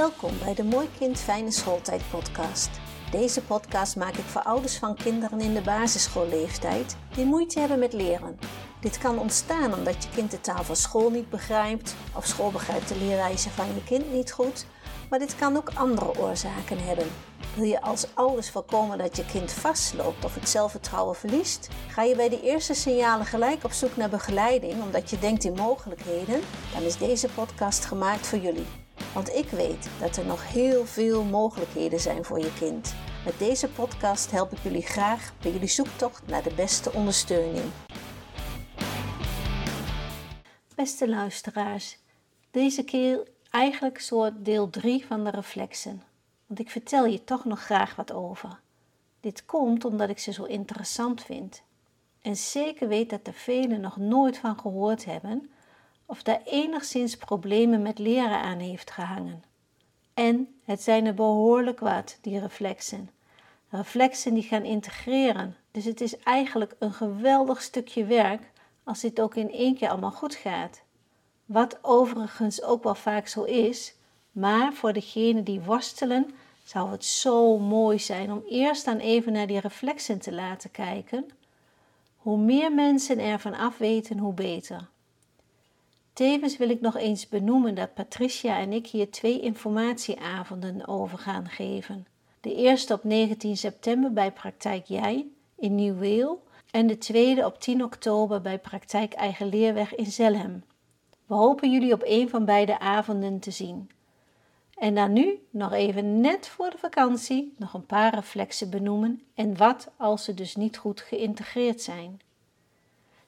Welkom bij de Mooi Kind Fijne Schooltijd podcast. Deze podcast maak ik voor ouders van kinderen in de basisschoolleeftijd die moeite hebben met leren. Dit kan ontstaan omdat je kind de taal van school niet begrijpt of school begrijpt de leerwijze van je kind niet goed, maar dit kan ook andere oorzaken hebben. Wil je als ouders voorkomen dat je kind vastloopt of het zelfvertrouwen verliest? Ga je bij de eerste signalen gelijk op zoek naar begeleiding omdat je denkt in mogelijkheden? Dan is deze podcast gemaakt voor jullie. Want ik weet dat er nog heel veel mogelijkheden zijn voor je kind. Met deze podcast help ik jullie graag bij jullie zoektocht naar de beste ondersteuning. Beste luisteraars, deze keer eigenlijk soort deel 3 van de reflexen. Want ik vertel je toch nog graag wat over. Dit komt omdat ik ze zo interessant vind. En zeker weet dat er velen nog nooit van gehoord hebben of daar enigszins problemen met leren aan heeft gehangen. En het zijn er behoorlijk wat, die reflexen. Reflexen die gaan integreren. Dus het is eigenlijk een geweldig stukje werk als dit ook in één keer allemaal goed gaat. Wat overigens ook wel vaak zo is, maar voor degenen die worstelen zou het zo mooi zijn om eerst dan even naar die reflexen te laten kijken. Hoe meer mensen ervan afweten, hoe beter. Tevens wil ik nog eens benoemen dat Patricia en ik hier twee informatieavonden over gaan geven. De eerste op 19 september bij Praktijk Jij in Nieuw-Weel en de tweede op 10 oktober bij Praktijk Eigen Leerweg in Zelhem. We hopen jullie op een van beide avonden te zien. En dan nu, nog even net voor de vakantie, nog een paar reflexen benoemen en wat als ze dus niet goed geïntegreerd zijn.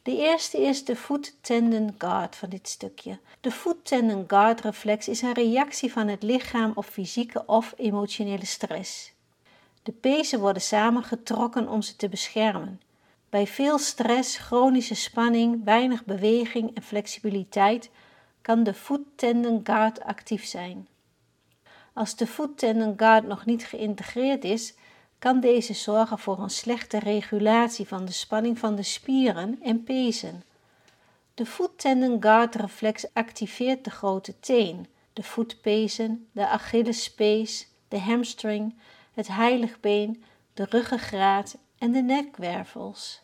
De eerste is de foot tendon guard van dit stukje. De foot tendon guard reflex is een reactie van het lichaam op fysieke of emotionele stress. De pezen worden samengetrokken om ze te beschermen. Bij veel stress, chronische spanning, weinig beweging en flexibiliteit kan de foot tendon guard actief zijn. Als de foot tendon guard nog niet geïntegreerd is, kan deze zorgen voor een slechte regulatie van de spanning van de spieren en pezen. De foot tendon guard reflex activeert de grote teen, de voetpezen, de Achillespees, de hamstring, het heiligbeen, de ruggengraat en de nekwervels.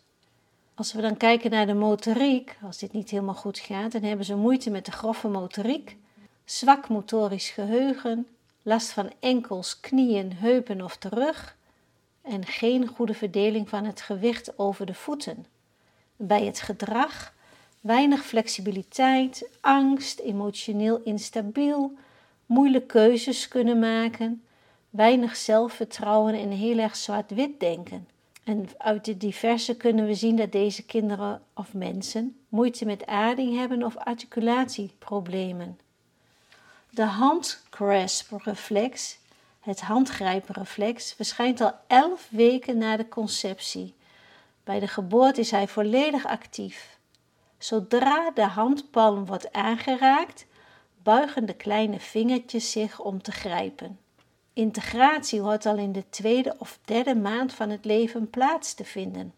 Als we dan kijken naar de motoriek, als dit niet helemaal goed gaat, dan hebben ze moeite met de grove motoriek, zwak motorisch geheugen, last van enkels, knieën, heupen of de rug en geen goede verdeling van het gewicht over de voeten. Bij het gedrag weinig flexibiliteit, angst, emotioneel instabiel, moeilijk keuzes kunnen maken, weinig zelfvertrouwen en heel erg zwart-wit denken. En uit de diverse kunnen we zien dat deze kinderen of mensen moeite met aarding hebben of articulatieproblemen. De handgrasp-reflex, het handgrijpenreflex, verschijnt al 11 weken na de conceptie. Bij de geboorte is hij volledig actief. Zodra de handpalm wordt aangeraakt, buigen de kleine vingertjes zich om te grijpen. Integratie hoort al in de tweede of derde maand van het leven plaats te vinden.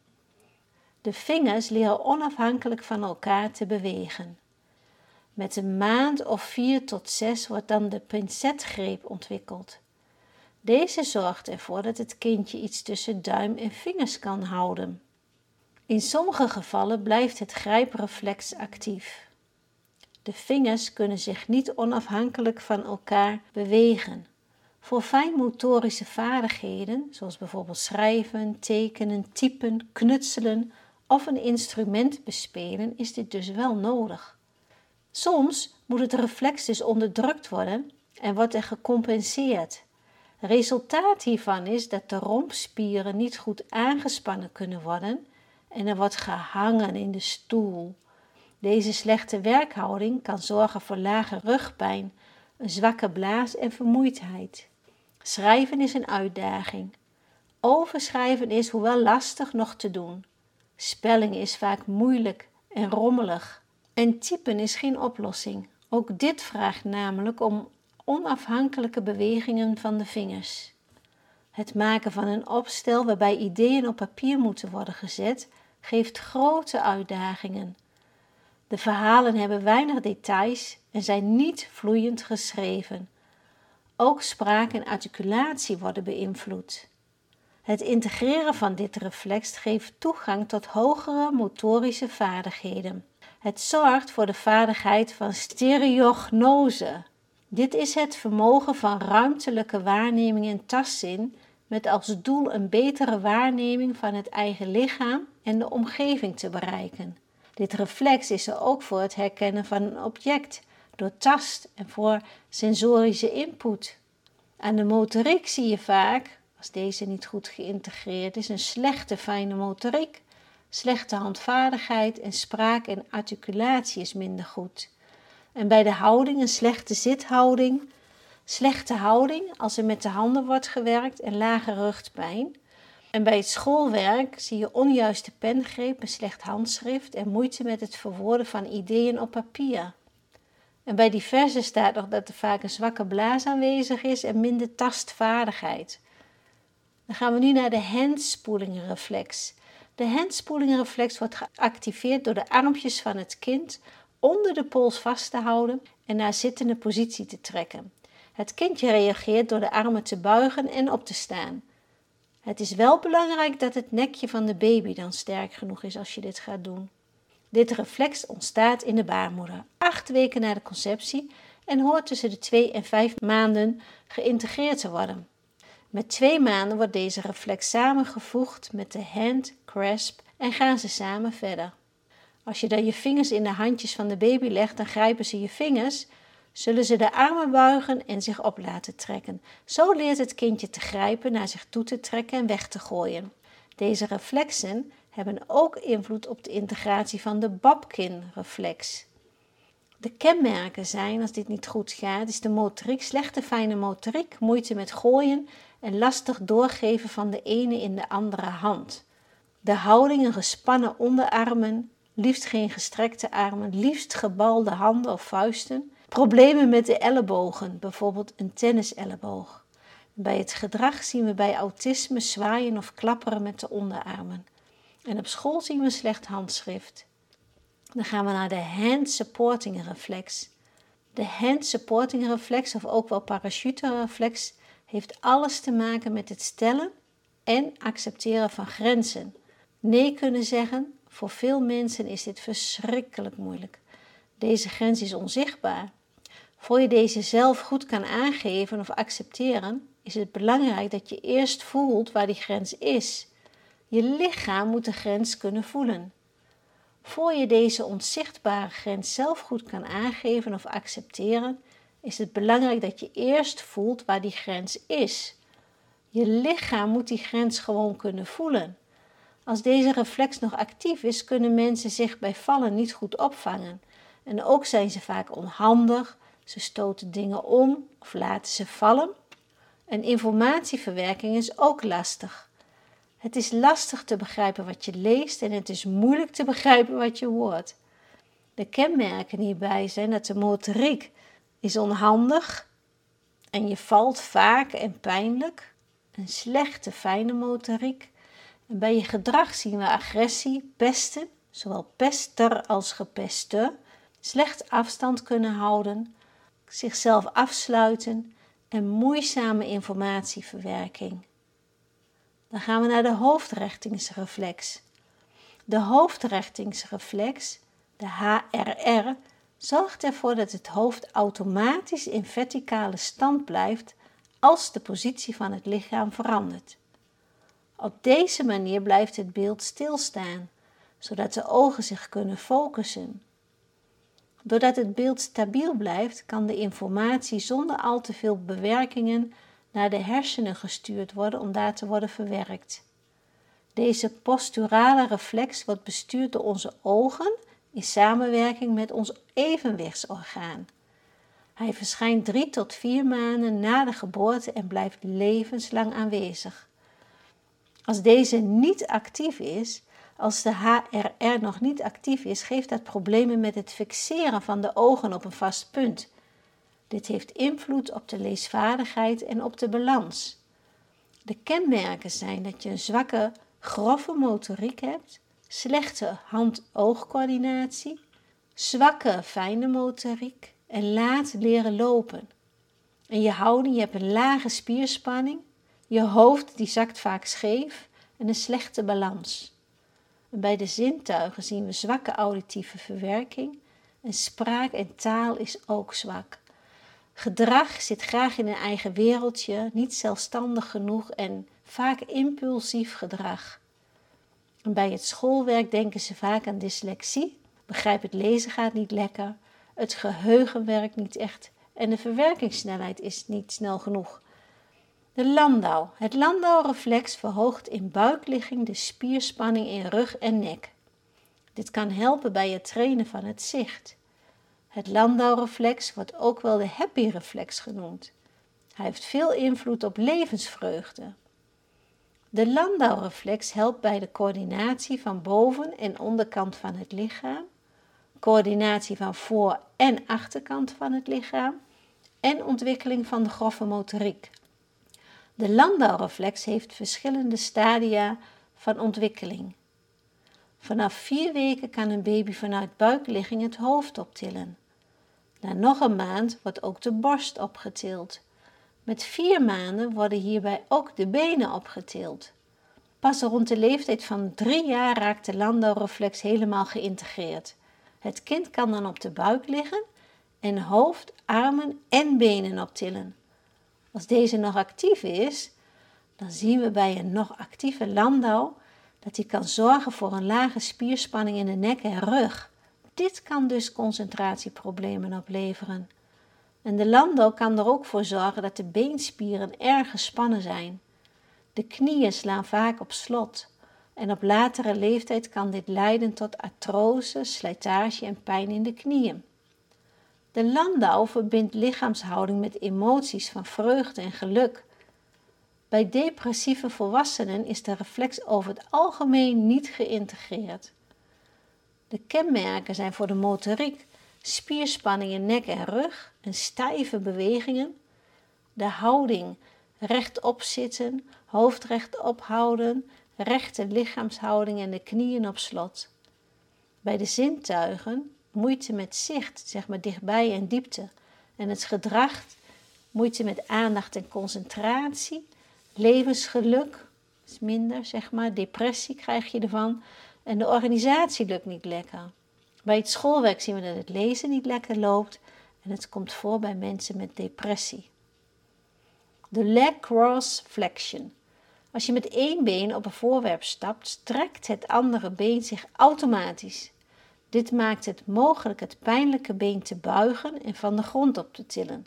De vingers leren onafhankelijk van elkaar te bewegen. Met een maand of vier tot zes wordt dan de pincetgreep ontwikkeld. Deze zorgt ervoor dat het kindje iets tussen duim en vingers kan houden. In sommige gevallen blijft het grijpreflex actief. De vingers kunnen zich niet onafhankelijk van elkaar bewegen. Voor fijnmotorische vaardigheden, zoals bijvoorbeeld schrijven, tekenen, typen, knutselen of een instrument bespelen, is dit dus wel nodig. Soms moet het reflex dus onderdrukt worden en wordt er gecompenseerd. Resultaat hiervan is dat de rompspieren niet goed aangespannen kunnen worden en er wordt gehangen in de stoel. Deze slechte werkhouding kan zorgen voor lage rugpijn, een zwakke blaas en vermoeidheid. Schrijven is een uitdaging. Overschrijven is, hoewel lastig, nog te doen. Spelling is vaak moeilijk en rommelig. En typen is geen oplossing. Ook dit vraagt namelijk om onafhankelijke bewegingen van de vingers. Het maken van een opstel waarbij ideeën op papier moeten worden gezet, geeft grote uitdagingen. De verhalen hebben weinig details en zijn niet vloeiend geschreven. ook spraak en articulatie worden beïnvloed. Het integreren van dit reflex geeft toegang tot hogere motorische vaardigheden. Het zorgt voor de vaardigheid van stereognose. Dit is het vermogen van ruimtelijke waarneming en tastzin met als doel een betere waarneming van het eigen lichaam en de omgeving te bereiken. Dit reflex is er ook voor het herkennen van een object door tast en voor sensorische input. Aan de motoriek zie je vaak, als deze niet goed geïntegreerd is, een slechte fijne motoriek, slechte handvaardigheid en spraak en articulatie is minder goed. En bij de houding een slechte zithouding, slechte houding als er met de handen wordt gewerkt en lage rugpijn. En bij het schoolwerk zie je onjuiste pengreep, een slecht handschrift en moeite met het verwoorden van ideeën op papier. En bij diverse staat nog dat er vaak een zwakke blaas aanwezig is en minder tastvaardigheid. Dan gaan we nu naar de handspoelingreflex. De handspoelingreflex wordt geactiveerd door de armpjes van het kind onder de pols vast te houden en naar zittende positie te trekken. Het kindje reageert door de armen te buigen en op te staan. Het is wel belangrijk dat het nekje van de baby dan sterk genoeg is als je dit gaat doen. Dit reflex ontstaat in de baarmoeder, acht weken na de conceptie en hoort tussen de twee en vijf maanden geïntegreerd te worden. Met twee maanden wordt deze reflex samengevoegd met de hand grasp en gaan ze samen verder. Als je dan je vingers in de handjes van de baby legt, dan grijpen ze je vingers, zullen ze de armen buigen en zich op laten trekken. Zo leert het kindje te grijpen, naar zich toe te trekken en weg te gooien. Deze reflexen hebben ook invloed op de integratie van de Babkin-reflex. De kenmerken zijn, als dit niet goed gaat, is de motoriek, slechte fijne motoriek, moeite met gooien en lastig doorgeven van de ene in de andere hand. De houding en gespannen onderarmen, liefst geen gestrekte armen, liefst gebalde handen of vuisten. Problemen met de ellebogen, bijvoorbeeld een tenniselleboog. Bij het gedrag zien we bij autisme zwaaien of klapperen met de onderarmen. En op school zien we slecht handschrift. Dan gaan we naar de hand supporting reflex. De hand supporting reflex, of ook wel parachute reflex, heeft alles te maken met het stellen en accepteren van grenzen. Nee kunnen zeggen, voor veel mensen is dit verschrikkelijk moeilijk. Deze grens is onzichtbaar. Voor je deze zelf goed kan aangeven of accepteren, is het belangrijk dat je eerst voelt waar die grens is. Je lichaam moet de grens kunnen voelen. Voor je deze onzichtbare grens zelf goed kan aangeven of accepteren, is het belangrijk dat je eerst voelt waar die grens is. Je lichaam moet die grens gewoon kunnen voelen. Als deze reflex nog actief is, kunnen mensen zich bij vallen niet goed opvangen. En ook zijn ze vaak onhandig, ze stoten dingen om of laten ze vallen. En informatieverwerking is ook lastig. Het is lastig te begrijpen wat je leest en het is moeilijk te begrijpen wat je hoort. De kenmerken hierbij zijn dat de motoriek is onhandig en je valt vaak en pijnlijk. Een slechte fijne motoriek. Bij je gedrag zien we agressie, pesten, zowel pester als gepeste, slecht afstand kunnen houden, zichzelf afsluiten en moeizame informatieverwerking. Dan gaan we naar de hoofdrichtingsreflex. De hoofdrichtingsreflex, de HRR, zorgt ervoor dat het hoofd automatisch in verticale stand blijft als de positie van het lichaam verandert. Op deze manier blijft het beeld stilstaan, zodat de ogen zich kunnen focussen. Doordat het beeld stabiel blijft, kan de informatie zonder al te veel bewerkingen naar de hersenen gestuurd worden om daar te worden verwerkt. Deze posturale reflex wordt bestuurd door onze ogen in samenwerking met ons evenwichtsorgaan. Hij verschijnt drie tot vier maanden na de geboorte en blijft levenslang aanwezig. Als deze niet actief is, als de HRR nog niet actief is, geeft dat problemen met het fixeren van de ogen op een vast punt. Dit heeft invloed op de leesvaardigheid en op de balans. De kenmerken zijn dat je een zwakke, grove motoriek hebt, slechte hand-oogcoördinatie, zwakke, fijne motoriek en laat leren lopen. En je houding, je hebt een lage spierspanning. Je hoofd die zakt vaak scheef en een slechte balans. Bij de zintuigen zien we zwakke auditieve verwerking en spraak en taal is ook zwak. Gedrag zit graag in een eigen wereldje, niet zelfstandig genoeg en vaak impulsief gedrag. Bij het schoolwerk denken ze vaak aan dyslexie, begrijp het lezen gaat niet lekker, het geheugen werkt niet echt en de verwerkingssnelheid is niet snel genoeg. De Landau. Het Landau-reflex verhoogt in buikligging de spierspanning in rug en nek. Dit kan helpen bij het trainen van het zicht. Het Landau-reflex wordt ook wel de happy-reflex genoemd. Hij heeft veel invloed op levensvreugde. De Landau-reflex helpt bij de coördinatie van boven- en onderkant van het lichaam, coördinatie van voor- en achterkant van het lichaam en ontwikkeling van de grove motoriek. De Landau-reflex heeft verschillende stadia van ontwikkeling. Vanaf vier weken kan een baby vanuit buikligging het hoofd optillen. Na nog een maand wordt ook de borst opgetild. Met vier maanden worden hierbij ook de benen opgetild. Pas rond de leeftijd van drie jaar raakt de Landau-reflex helemaal geïntegreerd. Het kind kan dan op de buik liggen en hoofd, armen en benen optillen. Als deze nog actief is, dan zien we bij een nog actieve Landau dat hij kan zorgen voor een lage spierspanning in de nek en rug. Dit kan dus concentratieproblemen opleveren. En de Landau kan er ook voor zorgen dat de beenspieren erg gespannen zijn. De knieën slaan vaak op slot en op latere leeftijd kan dit leiden tot artrose, slijtage en pijn in de knieën. De Landau verbindt lichaamshouding met emoties van vreugde en geluk. Bij depressieve volwassenen is de reflex over het algemeen niet geïntegreerd. De kenmerken zijn voor de motoriek spierspanning in nek en rug en stijve bewegingen, de houding rechtop zitten, hoofd rechtop houden, rechte lichaamshouding en de knieën op slot. Bij de zintuigen moeite met zicht, zeg maar dichtbij en diepte. En het gedrag, moeite met aandacht en concentratie, levensgeluk is minder, zeg maar, depressie krijg je ervan. En de organisatie lukt niet lekker. Bij het schoolwerk zien we dat het lezen niet lekker loopt en het komt voor bij mensen met depressie. De leg cross flexion. Als je met één been op een voorwerp stapt, strekt het andere been zich automatisch. Dit maakt het mogelijk het pijnlijke been te buigen en van de grond op te tillen.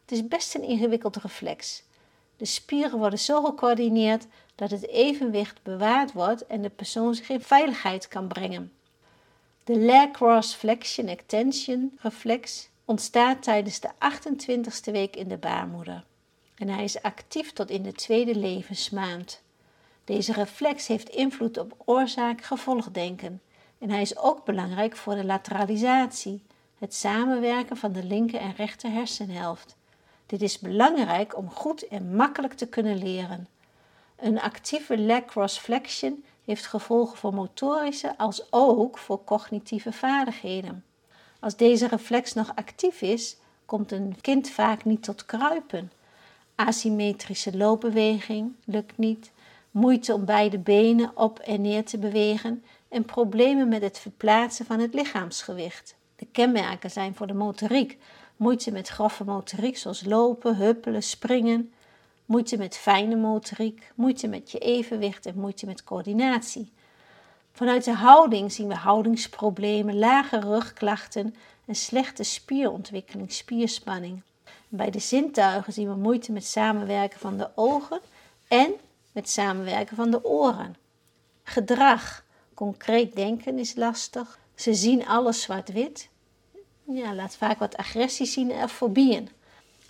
Het is best een ingewikkeld reflex. De spieren worden zo gecoördineerd dat het evenwicht bewaard wordt en de persoon zich in veiligheid kan brengen. De leg cross flexion extension reflex ontstaat tijdens de 28ste week in de baarmoeder en hij is actief tot in de tweede levensmaand. Deze reflex heeft invloed op oorzaak-gevolgdenken en hij is ook belangrijk voor de lateralisatie, het samenwerken van de linker en rechter hersenhelft. Dit is belangrijk om goed en makkelijk te kunnen leren. Een actieve leg cross flexion heeft gevolgen voor motorische als ook voor cognitieve vaardigheden. Als deze reflex nog actief is, komt een kind vaak niet tot kruipen. Asymmetrische loopbeweging lukt niet, moeite om beide benen op en neer te bewegen en problemen met het verplaatsen van het lichaamsgewicht. De kenmerken zijn voor de motoriek moeite met grove motoriek zoals lopen, huppelen, springen, moeite met fijne motoriek, moeite met je evenwicht en moeite met coördinatie. Vanuit de houding zien we houdingsproblemen, lage rugklachten en slechte spierontwikkeling, spierspanning. Bij de zintuigen zien we moeite met samenwerken van de ogen en met samenwerken van de oren. Gedrag, concreet denken is lastig. Ze zien alles zwart-wit. Ja, laat vaak wat agressie zien en fobieën.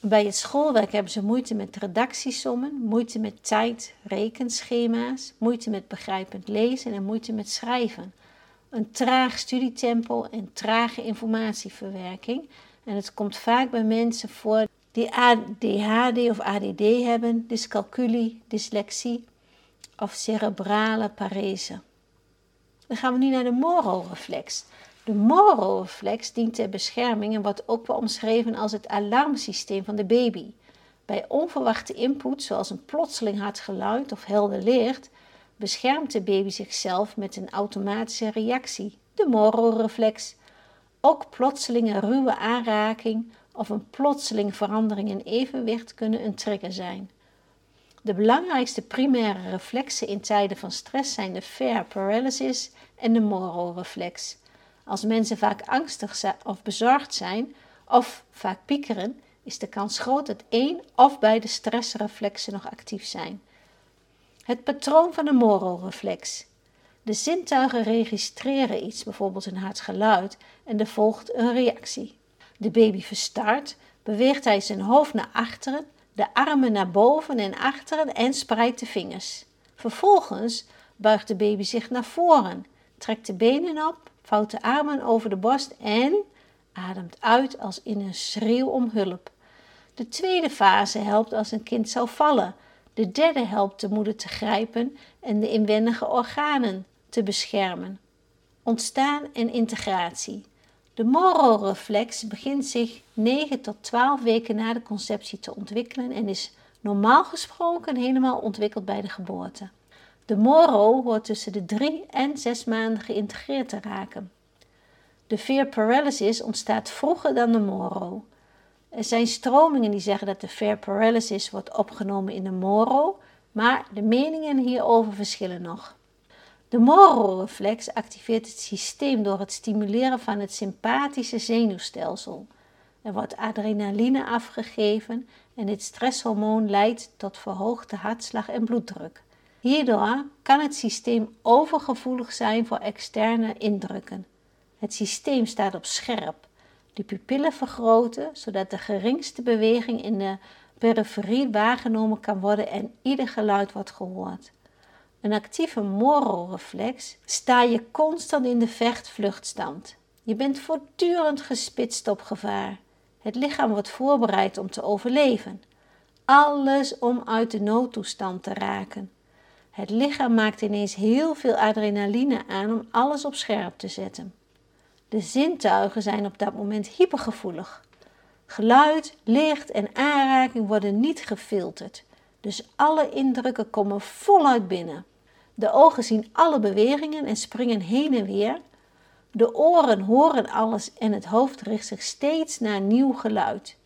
Bij het schoolwerk hebben ze moeite met redactiesommen, moeite met tijd, rekenschema's, moeite met begrijpend lezen en moeite met schrijven. Een traag studietempo en trage informatieverwerking. En het komt vaak bij mensen voor die ADHD of ADD hebben, dyscalculie, dyslexie of cerebrale parese. Dan gaan we nu naar de mororeflex. De mororeflex dient ter bescherming en wordt ook wel omschreven als het alarmsysteem van de baby. Bij onverwachte input, zoals een plotseling hard geluid of helder licht, beschermt de baby zichzelf met een automatische reactie, de Moro-reflex. Ook plotselinge ruwe aanraking of een plotseling verandering in evenwicht kunnen een trigger zijn. De belangrijkste primaire reflexen in tijden van stress zijn de fear paralysis en de Moro-reflex. Als mensen vaak angstig of bezorgd zijn of vaak piekeren, is de kans groot dat één of beide stressreflexen nog actief zijn. Het patroon van de Moro-reflex. De zintuigen registreren iets, bijvoorbeeld een hard geluid, en er volgt een reactie. De baby verstart, beweegt hij zijn hoofd naar achteren, de armen naar boven en achteren en spreidt de vingers. Vervolgens buigt de baby zich naar voren, trekt de benen op, vouwt de armen over de borst en ademt uit als in een schreeuw om hulp. De tweede fase helpt als een kind zou vallen. De derde helpt de moeder te grijpen en de inwendige organen te beschermen. Ontstaan en integratie. De Moro-reflex begint zich 9 tot 12 weken na de conceptie te ontwikkelen en is normaal gesproken helemaal ontwikkeld bij de geboorte. De Moro hoort tussen de 3 en 6 maanden geïntegreerd te raken. De fear paralysis ontstaat vroeger dan de Moro. Er zijn stromingen die zeggen dat de fear paralysis wordt opgenomen in de Moro, maar de meningen hierover verschillen nog. De Moro-reflex activeert het systeem door het stimuleren van het sympathische zenuwstelsel. Er wordt adrenaline afgegeven en dit stresshormoon leidt tot verhoogde hartslag en bloeddruk. Hierdoor kan het systeem overgevoelig zijn voor externe indrukken. Het systeem staat op scherp. De pupillen vergroten zodat de geringste beweging in de periferie waargenomen kan worden en ieder geluid wordt gehoord. Een actieve Moro-reflex sta je constant in de vecht-vluchtstand. Je bent voortdurend gespitst op gevaar. Het lichaam wordt voorbereid om te overleven. Alles om uit de noodtoestand te raken. Het lichaam maakt ineens heel veel adrenaline aan om alles op scherp te zetten. De zintuigen zijn op dat moment hypergevoelig. Geluid, licht en aanraking worden niet gefilterd, dus alle indrukken komen voluit binnen. De ogen zien alle bewegingen en springen heen en weer. De oren horen alles en het hoofd richt zich steeds naar nieuw geluid.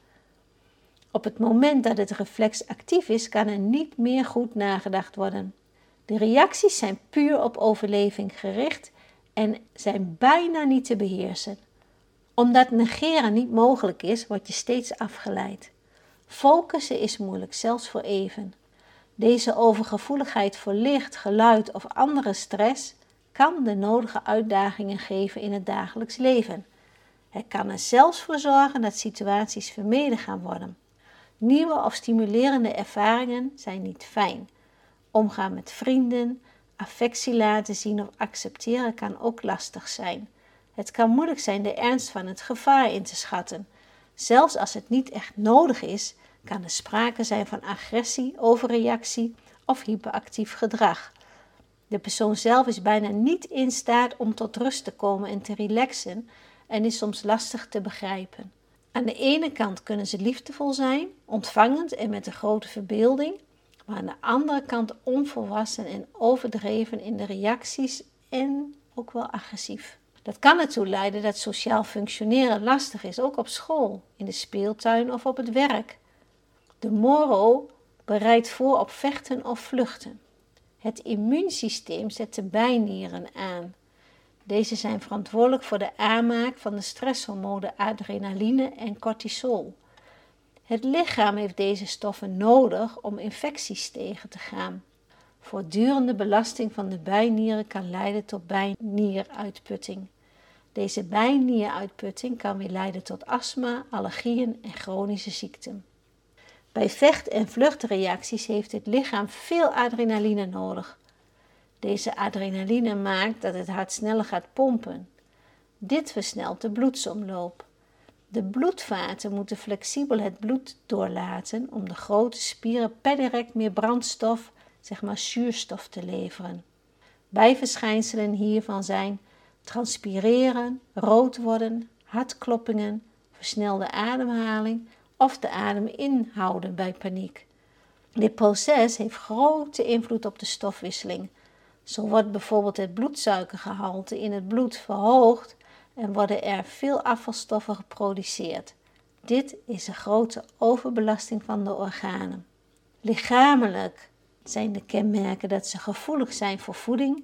Op het moment dat het reflex actief is, kan er niet meer goed nagedacht worden. De reacties zijn puur op overleving gericht en zijn bijna niet te beheersen. Omdat negeren niet mogelijk is, word je steeds afgeleid. Focussen is moeilijk, zelfs voor even. Deze overgevoeligheid voor licht, geluid of andere stress kan de nodige uitdagingen geven in het dagelijks leven. Het kan er zelfs voor zorgen dat situaties vermeden gaan worden. Nieuwe of stimulerende ervaringen zijn niet fijn. Omgaan met vrienden, affectie laten zien of accepteren kan ook lastig zijn. Het kan moeilijk zijn de ernst van het gevaar in te schatten. Zelfs als het niet echt nodig is, kan er sprake zijn van agressie, overreactie of hyperactief gedrag. De persoon zelf is bijna niet in staat om tot rust te komen en te relaxen en is soms lastig te begrijpen. Aan de ene kant kunnen ze liefdevol zijn, ontvangend en met een grote verbeelding, maar aan de andere kant onvolwassen en overdreven in de reacties en ook wel agressief. Dat kan ertoe leiden dat sociaal functioneren lastig is, ook op school, in de speeltuin of op het werk. De moro bereidt voor op vechten of vluchten. Het immuunsysteem zet de bijnieren aan. Deze zijn verantwoordelijk voor de aanmaak van de stresshormonen adrenaline en cortisol. Het lichaam heeft deze stoffen nodig om infecties tegen te gaan. Voortdurende belasting van de bijnieren kan leiden tot bijnieruitputting. Deze bijnieruitputting kan weer leiden tot astma, allergieën en chronische ziekten. Bij vecht- en vluchtreacties heeft het lichaam veel adrenaline nodig. Deze adrenaline maakt dat het hart sneller gaat pompen. Dit versnelt de bloedsomloop. De bloedvaten moeten flexibel het bloed doorlaten om de grote spieren per direct meer brandstof, zeg maar zuurstof, te leveren. Bijverschijnselen hiervan zijn transpireren, rood worden, hartkloppingen, versnelde ademhaling of de adem inhouden bij paniek. Dit proces heeft grote invloed op de stofwisseling. Zo wordt bijvoorbeeld het bloedsuikergehalte in het bloed verhoogd en worden er veel afvalstoffen geproduceerd. Dit is een grote overbelasting van de organen. Lichamelijk zijn de kenmerken dat ze gevoelig zijn voor voeding,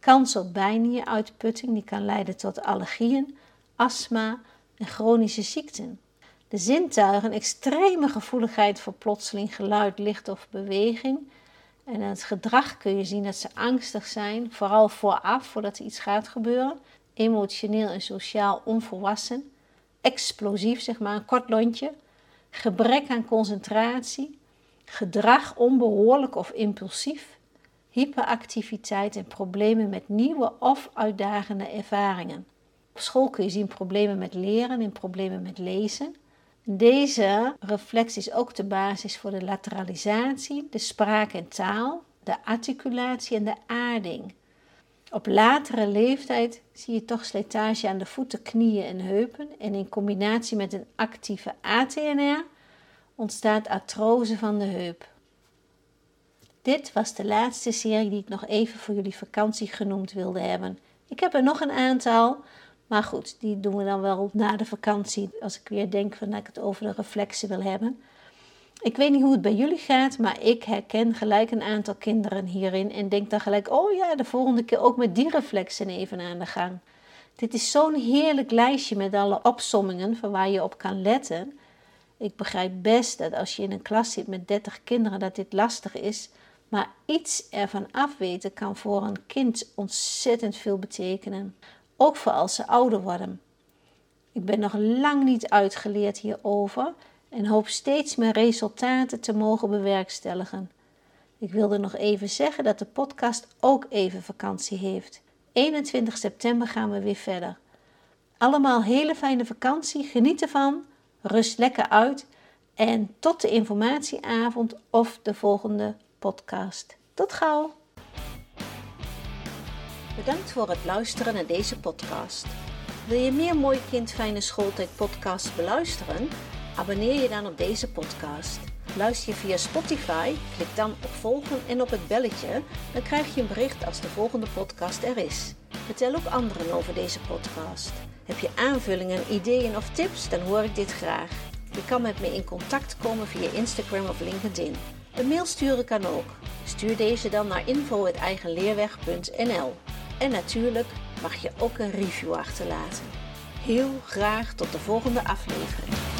kans op bijnieruitputting die kan leiden tot allergieën, astma en chronische ziekten. De zintuigen extreme gevoeligheid voor plotseling geluid, licht of beweging. En in het gedrag kun je zien dat ze angstig zijn, vooral vooraf, voordat er iets gaat gebeuren. Emotioneel en sociaal onvolwassen. Explosief, zeg maar, een kort lontje. Gebrek aan concentratie. Gedrag onbehoorlijk of impulsief. Hyperactiviteit en problemen met nieuwe of uitdagende ervaringen. Op school kun je zien problemen met leren en problemen met lezen. Deze reflex is ook de basis voor de lateralisatie, de spraak en taal, de articulatie en de aarding. Op latere leeftijd zie je toch slijtage aan de voeten, knieën en heupen en in combinatie met een actieve ATNR ontstaat artrose van de heup. Dit was de laatste serie die ik nog even voor jullie vakantie genoemd wilde hebben. Ik heb er nog een aantal, maar goed, die doen we dan wel na de vakantie. Als ik weer denk van dat ik het over de reflexen wil hebben. Ik weet niet hoe het bij jullie gaat, maar ik herken gelijk een aantal kinderen hierin. En denk dan gelijk, oh ja, de volgende keer ook met die reflexen even aan de gang. Dit is zo'n heerlijk lijstje met alle opsommingen van waar je op kan letten. Ik begrijp best dat als je in een klas zit met 30 kinderen dat dit lastig is. Maar iets ervan afweten kan voor een kind ontzettend veel betekenen ook voor als ze ouder worden. Ik ben nog lang niet uitgeleerd hierover en hoop steeds meer resultaten te mogen bewerkstelligen. Ik wilde nog even zeggen dat de podcast ook even vakantie heeft. 21 september gaan we weer verder. Allemaal hele fijne vakantie, geniet ervan, rust lekker uit en tot de informatieavond of de volgende podcast. Tot gauw! Bedankt voor het luisteren naar deze podcast. Wil je meer Mooi Kind Fijne Schooltijd podcasts beluisteren? Abonneer je dan op deze podcast. Luister je via Spotify, klik dan op volgen en op het belletje, dan krijg je een bericht als de volgende podcast er is. Vertel ook anderen over deze podcast. Heb je aanvullingen, ideeën of tips, dan hoor ik dit graag. Je kan met me in contact komen via Instagram of LinkedIn. Een mail sturen kan ook. Stuur deze dan naar info.eigenleerweg.nl en natuurlijk mag je ook een review achterlaten. Heel graag tot de volgende aflevering.